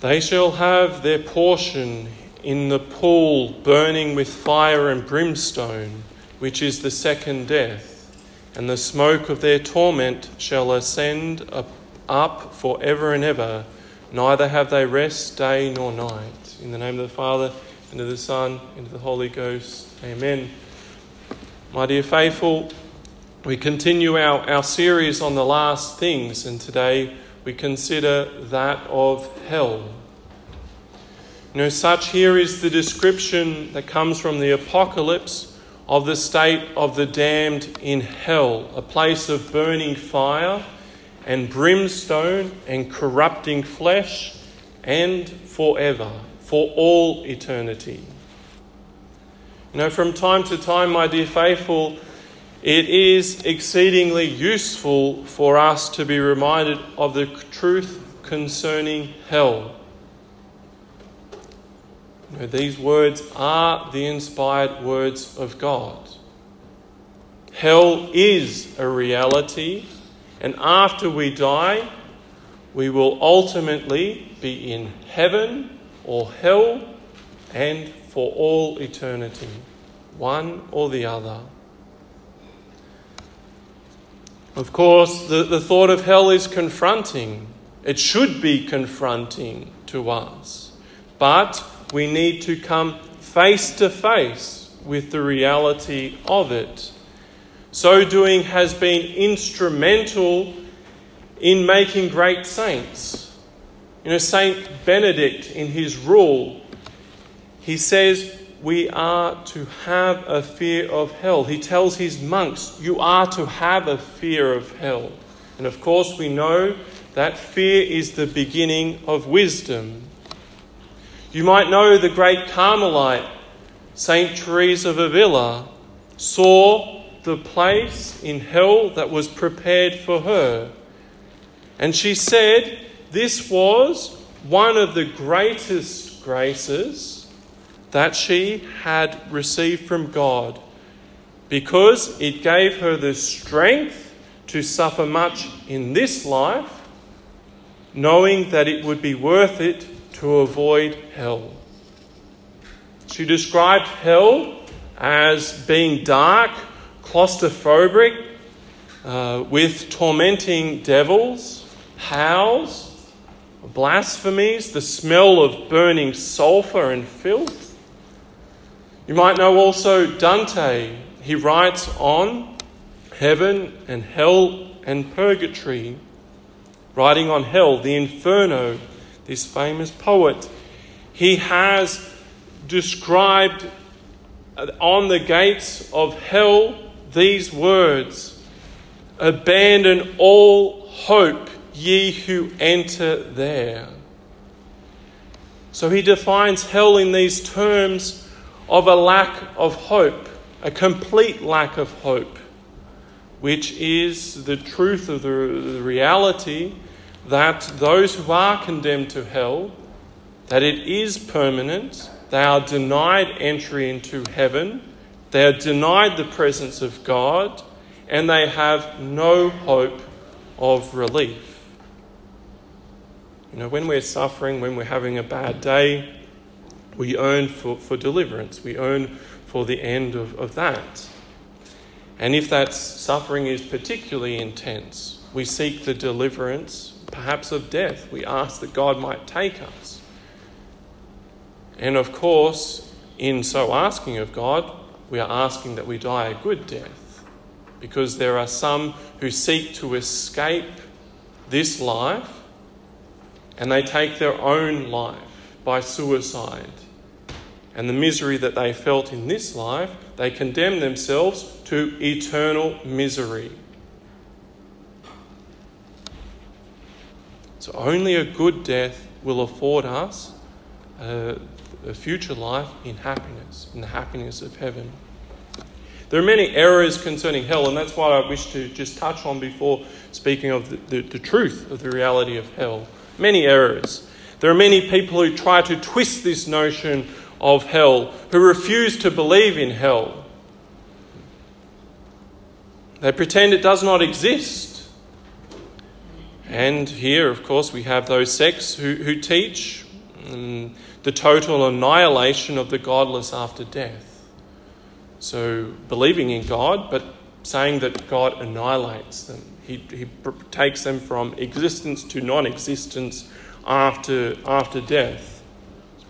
They shall have their portion in the pool burning with fire and brimstone, which is the second death, and the smoke of their torment shall ascend up for ever and ever. Neither have they rest day nor night. In the name of the Father, and of the Son, and of the Holy Ghost. Amen. My dear faithful, we continue our, our series on the last things, and today we consider that of hell. You know, such here is the description that comes from the Apocalypse of the state of the damned in hell, a place of burning fire and brimstone and corrupting flesh and forever, for all eternity. You know, from time to time, my dear faithful, it is exceedingly useful for us to be reminded of the truth concerning hell. You know, these words are the inspired words of God. Hell is a reality, and after we die, we will ultimately be in heaven or hell and for all eternity, one or the other. Of course, the, the thought of hell is confronting. It should be confronting to us. But we need to come face to face with the reality of it. So doing has been instrumental in making great saints. You know, Saint Benedict, in his rule, he says, we are to have a fear of hell. He tells his monks, You are to have a fear of hell. And of course, we know that fear is the beginning of wisdom. You might know the great Carmelite, Saint Teresa of Avila, saw the place in hell that was prepared for her. And she said, This was one of the greatest graces that she had received from God because it gave her the strength to suffer much in this life, knowing that it would be worth it to avoid hell. She described hell as being dark, claustrophobic, uh, with tormenting devils, howls, blasphemies, the smell of burning sulfur and filth you might know also Dante. He writes on heaven and hell and purgatory, writing on hell, the inferno, this famous poet. He has described on the gates of hell these words Abandon all hope, ye who enter there. So he defines hell in these terms of a lack of hope, a complete lack of hope, which is the truth of the, reality that those who are condemned to hell, that it is permanent, they are denied entry into heaven, they are denied the presence of God, and they have no hope of relief. You know, when we're suffering, when we're having a bad day, we earn for, for deliverance, we earn for the end of, of that. And if that suffering is particularly intense, we seek the deliverance, perhaps of death. We ask that God might take us. And of course, in so asking of God, we are asking that we die a good death. Because there are some who seek to escape this life and they take their own life by suicide and the misery that they felt in this life, they condemn themselves to eternal misery. So, only a good death will afford us a, a future life in happiness, in the happiness of heaven. There are many errors concerning hell, and that's what I wish to just touch on before speaking of the, the, the, truth of the reality of hell. Many errors. There are many people who try to twist this notion of hell, who refuse to believe in hell. They pretend it does not exist. And here, of course, we have those sects who, who teach um, the total annihilation of the godless after death. So, believing in God, but saying that God annihilates them. He, he takes them from existence to non existence after, after death,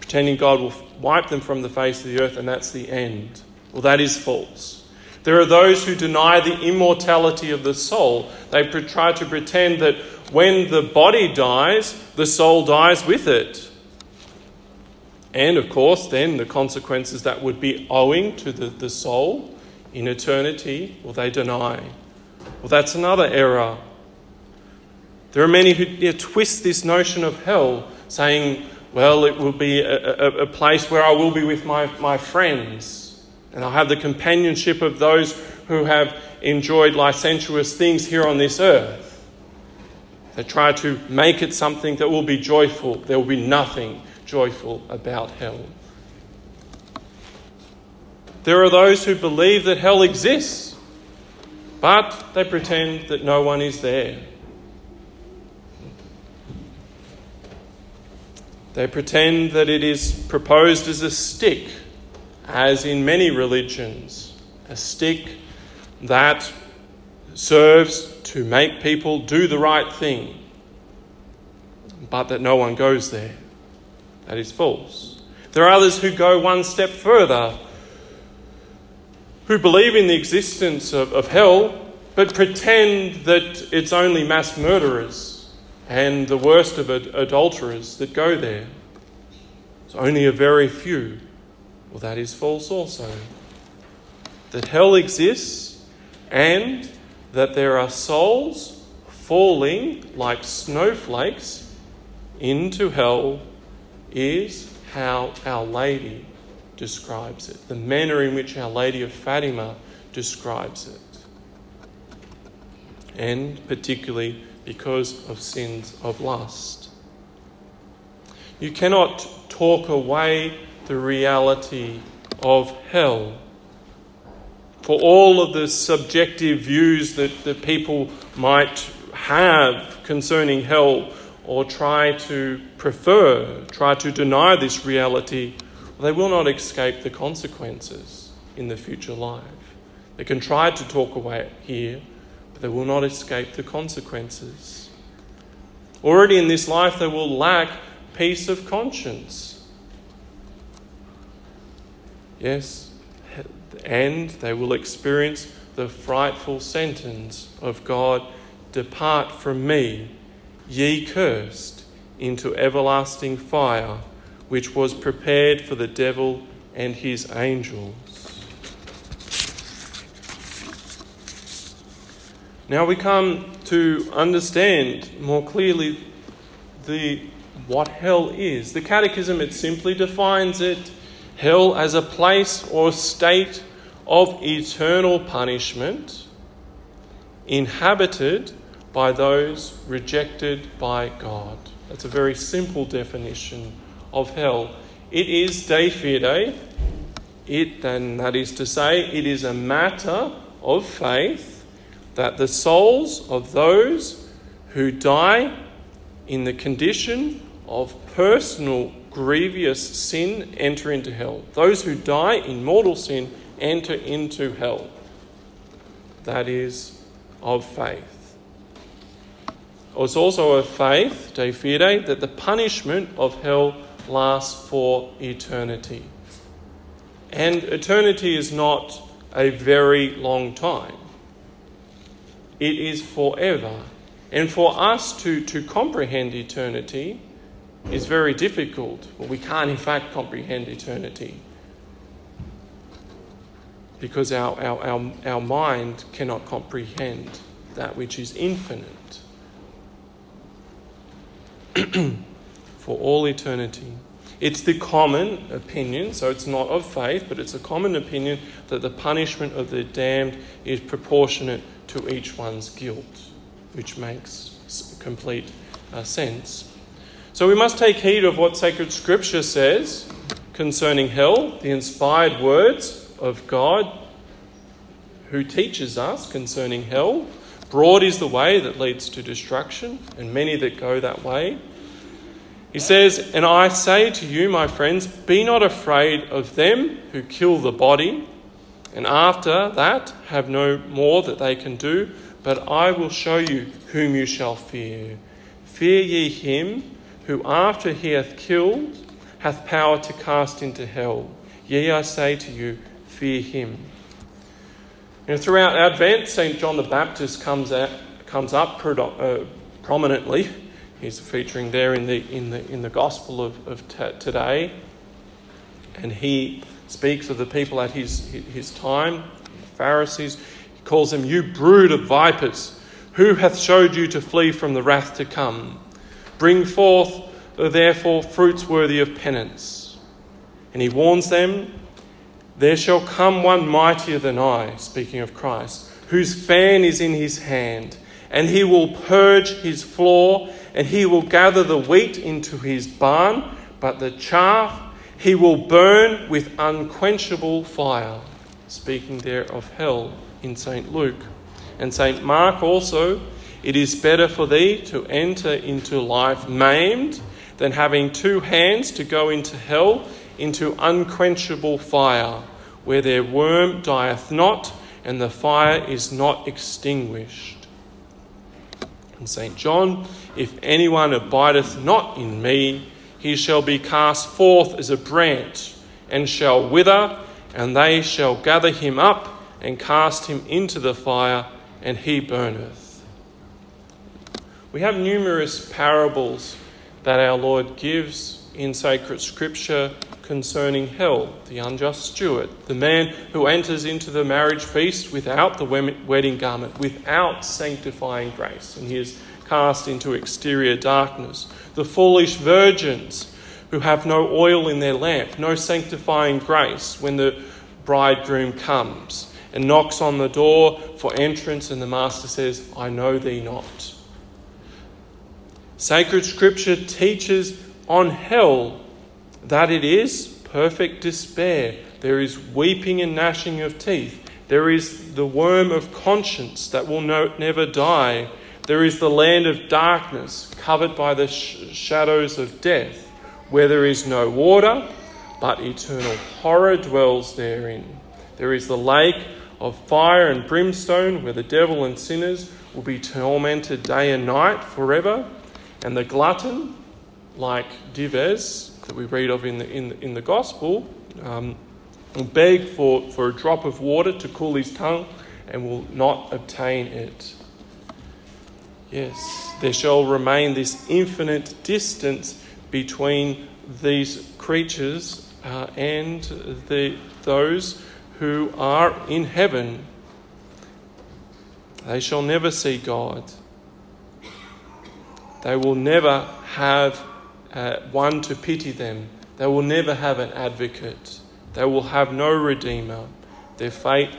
pretending God will wipe them from the face of the earth and that's the end. Well, that is false. There are those who deny the immortality of the soul. They try to pretend that when the body dies, the soul dies with it. And of course, then the consequences that would be owing to the, the soul in eternity, well, they deny. Well, that's another error. There are many who yeah, twist this notion of hell, saying, well, it will be a, a, a place where I will be with my, my friends, and I'll have the companionship of those who have enjoyed licentious things here on this earth. They try to make it something that will be joyful. There will be nothing joyful about hell. There are those who believe that hell exists, but they pretend that no one is there. They pretend that it is proposed as a stick, as in many religions, a stick that serves to make people do the right thing, but that no one goes there. That is false. There are others who go one step further, who believe in the existence of, of hell, but pretend that it's only mass murderers and the worst of ad- adulterers that go there. It's only a very few. Well, that is false also. That hell exists and that there are souls falling like snowflakes into hell is how Our Lady describes it, the manner in which Our Lady of Fatima describes it. And particularly because of sins of lust. You cannot talk away the reality of hell for all of the subjective views that, that people might have concerning hell or try to prefer, try to deny this reality, they will not escape the consequences in the future life. They can try to talk away here, but they will not escape the consequences. Already in this life, they will lack peace of conscience. Yes, and they will experience the frightful sentence of God Depart from me, ye cursed, into everlasting fire, which was prepared for the devil and his angels. Now we come to understand more clearly the what hell is. The Catechism it simply defines it hell as a place or state of eternal punishment inhabited by those rejected by God. That's a very simple definition of hell. It is de fide, it, and that is to say, it is a matter of faith that the souls of those who die in the condition of personal grievous sin enter into hell. Those who die in mortal sin enter into hell. That is of faith. It's also of faith, de fide, that the punishment of hell lasts for eternity. And eternity is not a very long time, it is forever. And for us to, to comprehend eternity is very difficult. Well, we can't, in fact, comprehend eternity because our, our, our, our mind cannot comprehend that which is infinite for all eternity. It's the common opinion, so it's not of faith, but it's a common opinion that the punishment of the damned is proportionate to each one's guilt, which makes complete uh, sense. So we must take heed of what sacred scripture says concerning hell, the inspired words of God who teaches us concerning hell, Broad is the way that leads to destruction, and many that go that way. He says, And I say to you, my friends, be not afraid of them who kill the body, and after that have no more that they can do, but I will show you whom you shall fear. Fear ye him who after he hath killed hath power to cast into hell. Yea, I say to you, fear him. You throughout Advent, St. John the Baptist comes, out, comes up uh, prominently. He's featuring there in the, in the, in the Gospel of, of t- today. And he speaks of the people at his, his time, the Pharisees. He calls them, You brood of vipers, who hath showed you to flee from the wrath to come? Bring forth, uh, therefore, fruits worthy of penance. And he warns them there shall come one mightier than I, speaking of Christ, whose fan is in his hand, and he will purge his floor, and he will gather the wheat into his barn, but the chaff he will burn with unquenchable fire. Speaking there of hell in St. Luke. And St. Mark also, it is better for thee to enter into life maimed than having two hands to go into hell, into unquenchable fire where their worm dieth not, and the fire is not extinguished. And St. John, if anyone abideth not in me, he shall be cast forth as a branch, and shall wither, and they shall gather him up and cast him into the fire, and he burneth. We have numerous parables that our Lord gives in sacred scripture concerning hell, the unjust steward, the man who enters into the marriage feast without the wedding garment, without sanctifying grace, and he is cast into exterior darkness, the foolish virgins who have no oil in their lamp, no sanctifying grace when the bridegroom comes and knocks on the door for entrance, and the master says, I know thee not. Sacred Scripture teaches on hell that it is perfect despair. There is weeping and gnashing of teeth. There is the worm of conscience that will no, never die. There is the land of darkness covered by the sh- shadows of death, where there is no water, but eternal horror dwells therein. There is the lake of fire and brimstone, where the devil and sinners will be tormented day and night forever. And the glutton, like Dives, that we read of in the, in the, in the Gospel um, will beg for, for a drop of water to cool his tongue and will not obtain it. Yes, there shall remain this infinite distance between these creatures uh, and the, those who are in heaven. They shall never see God. They will never have uh, one to pity them. They will never have an advocate. They will have no redeemer. Their fate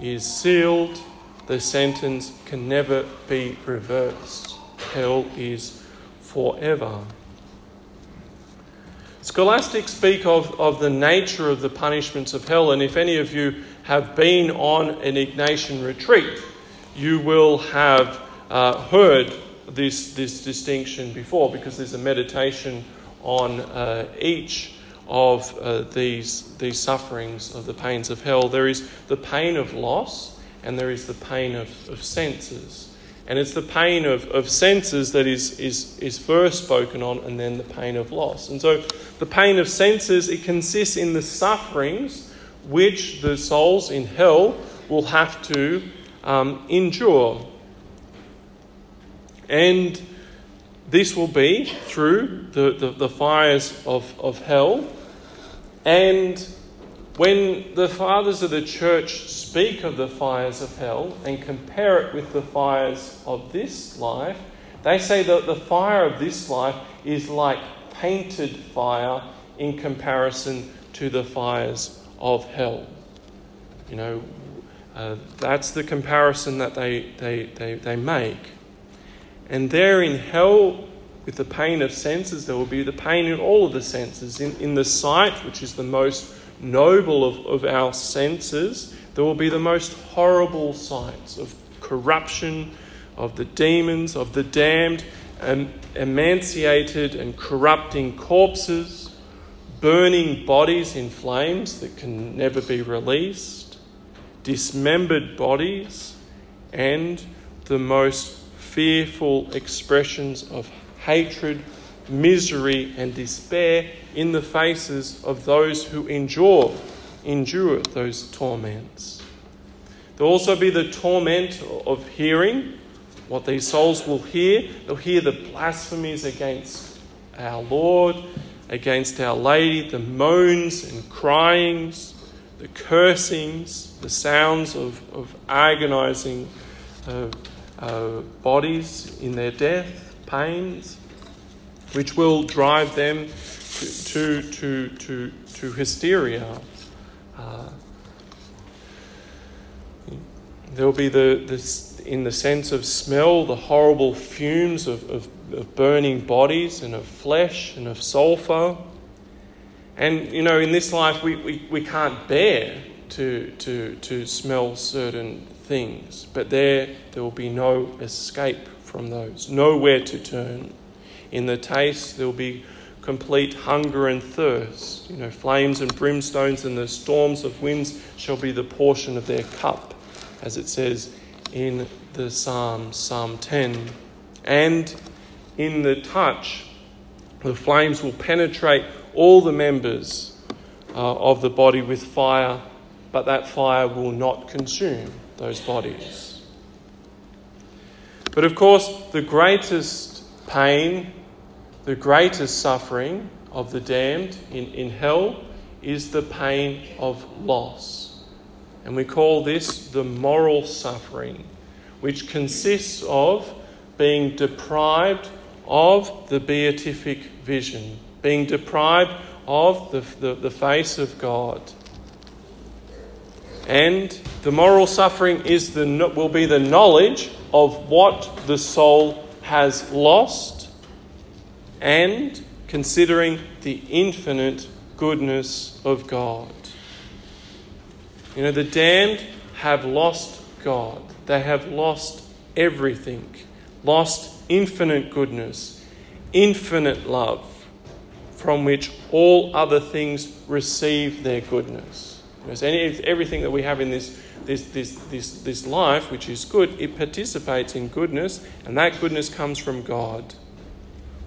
is sealed. The sentence can never be reversed. Hell is forever. Scholastics speak of, of the nature of the punishments of hell, and if any of you have been on an Ignatian retreat, you will have uh, heard this, this distinction before because there's a meditation on uh, each of uh, these, these sufferings of the pains of hell. There is the pain of loss and there is the pain of, of senses. And it's the pain of, of senses that is, is, is first spoken on and then the pain of loss. And so the pain of senses, it consists in the sufferings which the souls in hell will have to um, endure. And this will be through the, the, the, fires of, of hell. And when the fathers of the church speak of the fires of hell and compare it with the fires of this life, they say that the fire of this life is like painted fire in comparison to the fires of hell. You know, uh, that's the comparison that they, they, they, they make. And there in hell, with the pain of senses, there will be the pain in all of the senses. In, in the sight, which is the most noble of, of our senses, there will be the most horrible sights of corruption, of the demons, of the damned, um, emaciated and corrupting corpses, burning bodies in flames that can never be released, dismembered bodies, and the most fearful expressions of hatred, misery, and despair in the faces of those who endure, endure those torments. There'll also be the torment of hearing what these souls will hear. They'll hear the blasphemies against our Lord, against Our Lady, the moans and cryings, the cursings, the sounds of, of agonizing uh, uh, bodies in their death, pains, which will drive them to, to, to, to, hysteria. Uh, there will be the, the, in the sense of smell, the horrible fumes of, of, of burning bodies and of flesh and of sulfur. And, you know, in this life, we, we, we can't bear to, to, to smell certain things, but there, there will be no escape from those, nowhere to turn. In the taste, there will be complete hunger and thirst. You know, flames and brimstones and the storms of winds shall be the portion of their cup as it says in the Psalm, Psalm 10. And in the touch, the flames will penetrate all the members uh, of the body with fire, but that fire will not consume those bodies. But of course, the greatest pain, the greatest suffering of the damned in, in hell is the pain of loss. And we call this the moral suffering, which consists of being deprived of the beatific vision, being deprived of the, the, the, face of God. And the moral suffering is the, will be the knowledge of what the soul has lost and considering the infinite goodness of God. You know, the damned have lost God, they have lost everything, lost infinite goodness, infinite love, from which all other things receive their goodness. Any, everything that we have in this, this, this, this, this life, which is good, it participates in goodness, and that goodness comes from God.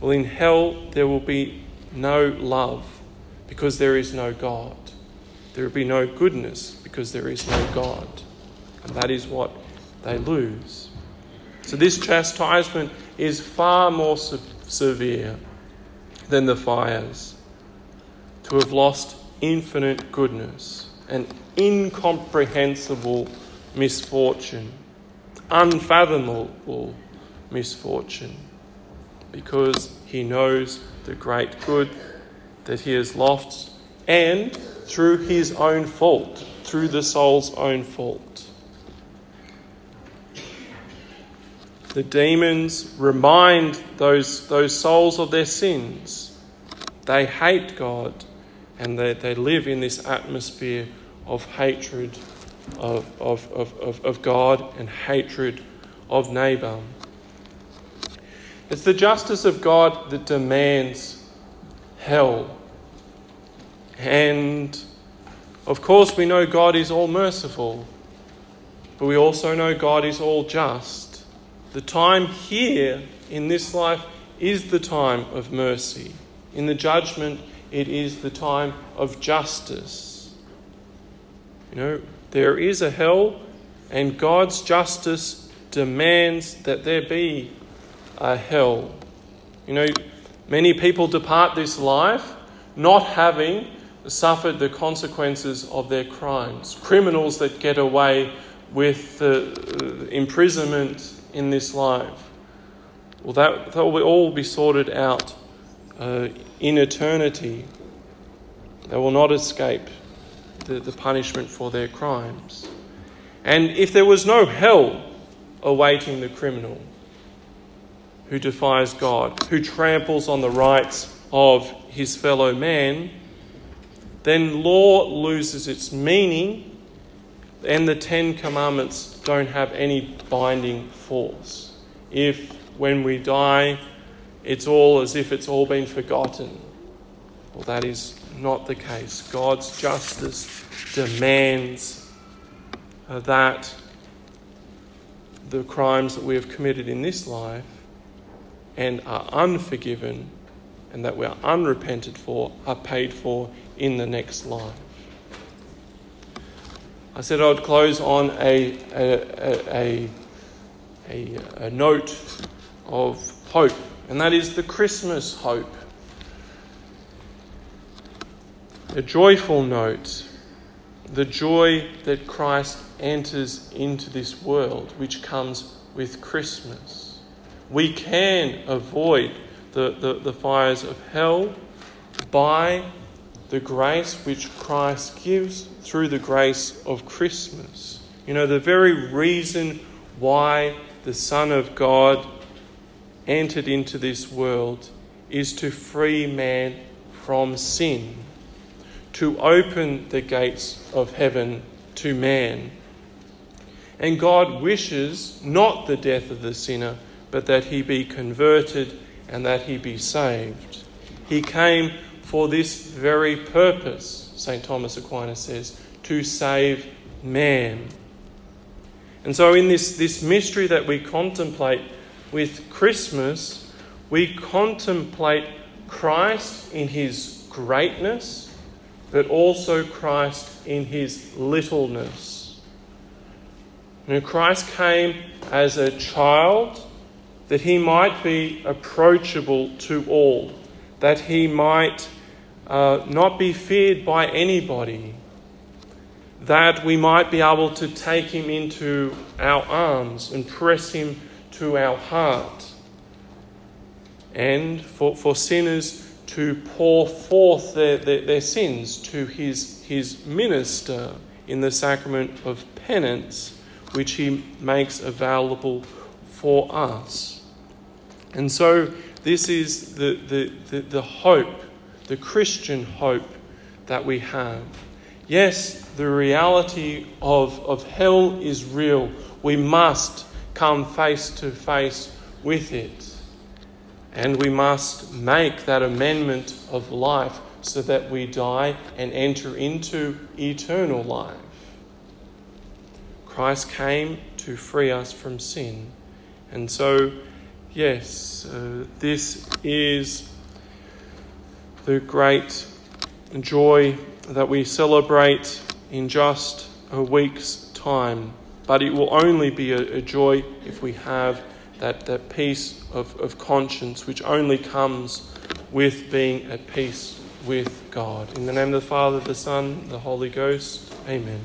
Well, in hell, there will be no love because there is no God. There will be no goodness because there is no God. And that is what they lose. So, this chastisement is far more se- severe than the fires. To have lost infinite goodness and incomprehensible misfortune, unfathomable misfortune, because he knows the great good that he has lost and through his own fault, through the soul's own fault. The demons remind those, those souls of their sins. They hate God and they, they live in this atmosphere of hatred of, of, of, of, God and hatred of neighbour. It's the justice of God that demands hell and of course, we know God is all merciful, but we also know God is all just. The time here in this life is the time of mercy. In the judgment, it is the time of justice. You know, there is a hell, and God's justice demands that there be a hell. You know, many people depart this life not having suffered the consequences of their crimes. Criminals that get away with uh, imprisonment in this life. Well, that, that will all be sorted out uh, in eternity. They will not escape the, the punishment for their crimes. And if there was no hell awaiting the criminal who defies God, who tramples on the rights of his fellow man, then law loses its meaning and the Ten Commandments don't have any binding force. if when we die it's all as if it's all been forgotten. Well, that is not the case. God's justice demands uh, that the crimes that we have committed in this life and are unforgiven and that we are unrepented for are paid for in the next life. I said I'd close on a, a, a, a note of hope, and that is the Christmas hope. A joyful note, the joy that Christ enters into this world, which comes with Christmas. We can avoid the, the, the fires of hell by the grace which Christ gives through the grace of Christmas. You know, the very reason why the Son of God entered into this world is to free man from sin, to open the gates of heaven to man. And God wishes not the death of the sinner, but that he be converted and that he be saved. He came for this very purpose, St. Thomas Aquinas says, to save man. And so, in this, this mystery that we contemplate with Christmas, we contemplate Christ in his greatness, but also Christ in his littleness. You know, Christ came as a child that he might be approachable to all, that he might uh, not be feared by anybody, that we might be able to take him into our arms and press him to our heart, and for, for sinners to pour forth their, their, their sins to his, his minister in the sacrament of penance, which he makes available for us. And so, this is the, the, the, the, hope, the Christian hope that we have. Yes, the reality of, of hell is real. We must come face to face with it. And we must make that amendment of life so that we die and enter into eternal life. Christ came to free us from sin. And so, Yes, uh, this is the great joy that we celebrate in just a week's time. But it will only be a, a joy if we have that, that peace of, of conscience, which only comes with being at peace with God. In the name of the Father, the Son, the Holy Ghost, amen.